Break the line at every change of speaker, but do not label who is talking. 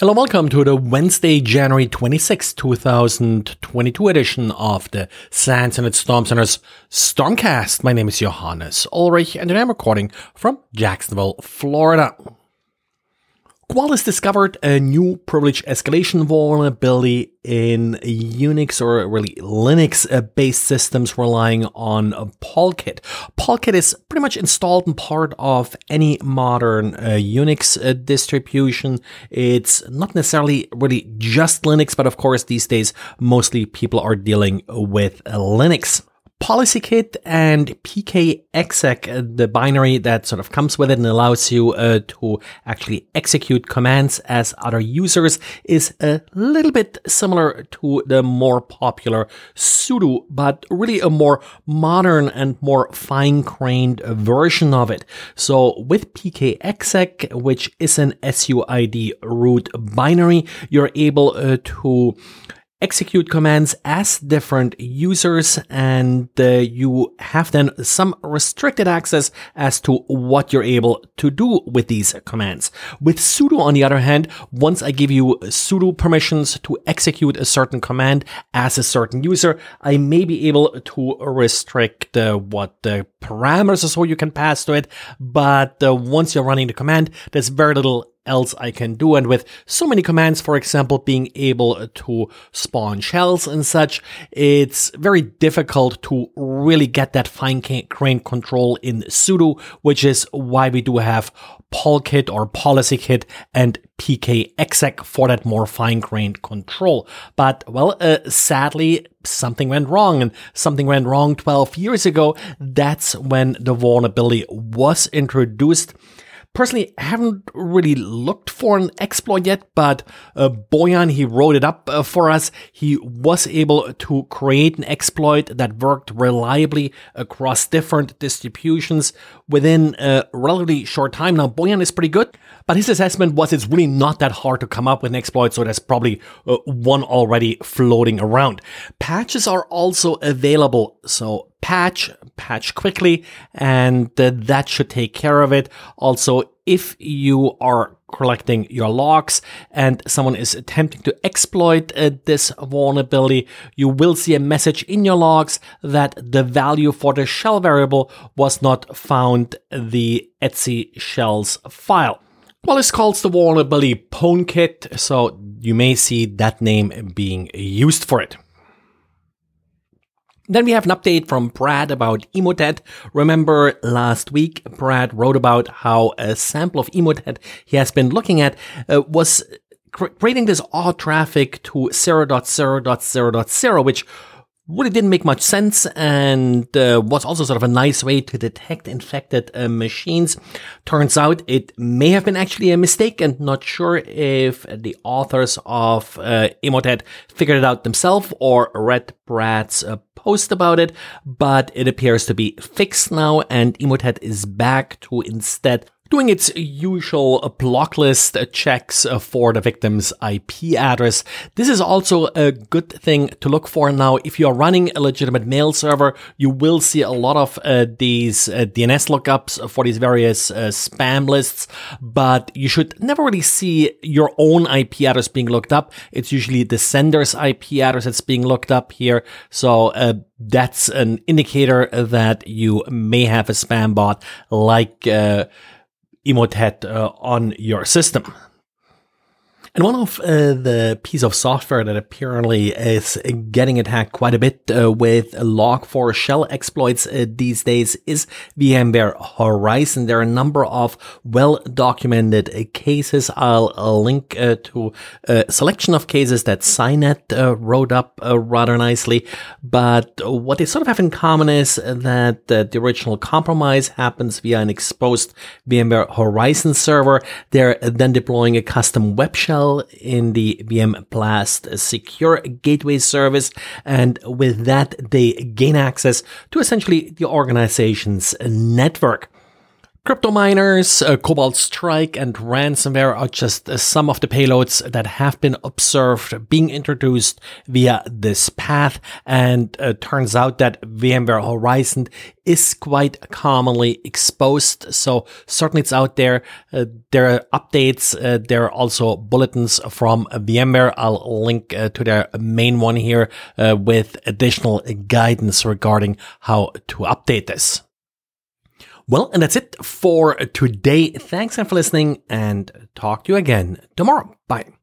Hello, welcome to the Wednesday, January 26, 2022 edition of the SANS Internet Storm Center's Stormcast. My name is Johannes Ulrich and I'm recording from Jacksonville, Florida. Qualys discovered a new privilege escalation vulnerability in Unix or really Linux based systems relying on Polkit. Polkit is pretty much installed and part of any modern uh, Unix uh, distribution. It's not necessarily really just Linux, but of course these days mostly people are dealing with Linux. PolicyKit and pkexec, the binary that sort of comes with it and allows you uh, to actually execute commands as other users, is a little bit similar to the more popular sudo, but really a more modern and more fine-grained version of it. So with pkexec, which is an SUID root binary, you're able uh, to execute commands as different users and uh, you have then some restricted access as to what you're able to do with these commands. With sudo, on the other hand, once I give you sudo permissions to execute a certain command as a certain user, I may be able to restrict uh, what the parameters or so you can pass to it. But uh, once you're running the command, there's very little else I can do. And with so many commands, for example, being able to spawn shells and such, it's very difficult to really get that fine-grained control in sudo, which is why we do have polkit or policykit and pkexec for that more fine-grained control. But, well, uh, sadly, something went wrong and something went wrong 12 years ago. That's when the vulnerability was introduced. Personally, haven't really looked for an exploit yet, but uh, Bojan, he wrote it up uh, for us. He was able to create an exploit that worked reliably across different distributions within a relatively short time. Now, Bojan is pretty good, but his assessment was it's really not that hard to come up with an exploit, so there's probably uh, one already floating around. Patches are also available, so patch, patch quickly, and uh, that should take care of it. Also, if you are collecting your logs and someone is attempting to exploit uh, this vulnerability, you will see a message in your logs that the value for the shell variable was not found the etc shells file. Well, it's called the vulnerability PwnKit, so you may see that name being used for it. Then we have an update from Brad about Emotet. Remember last week, Brad wrote about how a sample of Emotet he has been looking at uh, was creating this odd traffic to 0.0.0.0, which really didn't make much sense and uh, was also sort of a nice way to detect infected uh, machines. Turns out it may have been actually a mistake and not sure if the authors of uh, Emotet figured it out themselves or read Brad's uh, post about it, but it appears to be fixed now and Emotet is back to instead doing its usual block list checks for the victim's IP address. This is also a good thing to look for now. If you are running a legitimate mail server, you will see a lot of uh, these uh, DNS lookups for these various uh, spam lists, but you should never really see your own IP address being looked up. It's usually the sender's IP address that's being looked up here. So, uh, that's an indicator that you may have a spam bot like, uh, Emotet uh, on your system. And one of uh, the piece of software that apparently is getting attacked quite a bit uh, with Log4Shell exploits uh, these days is VMware Horizon. There are a number of well documented uh, cases. I'll, I'll link uh, to a selection of cases that Cynet uh, wrote up rather nicely. But what they sort of have in common is that the original compromise happens via an exposed VMware Horizon server. They're then deploying a custom web shell in the VM Blast secure gateway service. And with that, they gain access to essentially the organization's network. Crypto miners, uh, Cobalt Strike, and ransomware are just uh, some of the payloads that have been observed being introduced via this path. And uh, turns out that VMware Horizon is quite commonly exposed. So certainly it's out there. Uh, there are updates. Uh, there are also bulletins from VMware. I'll link uh, to their main one here with additional guidance regarding how to update this. Well, and that's it for today. Thanks for listening and talk to you again tomorrow. Bye.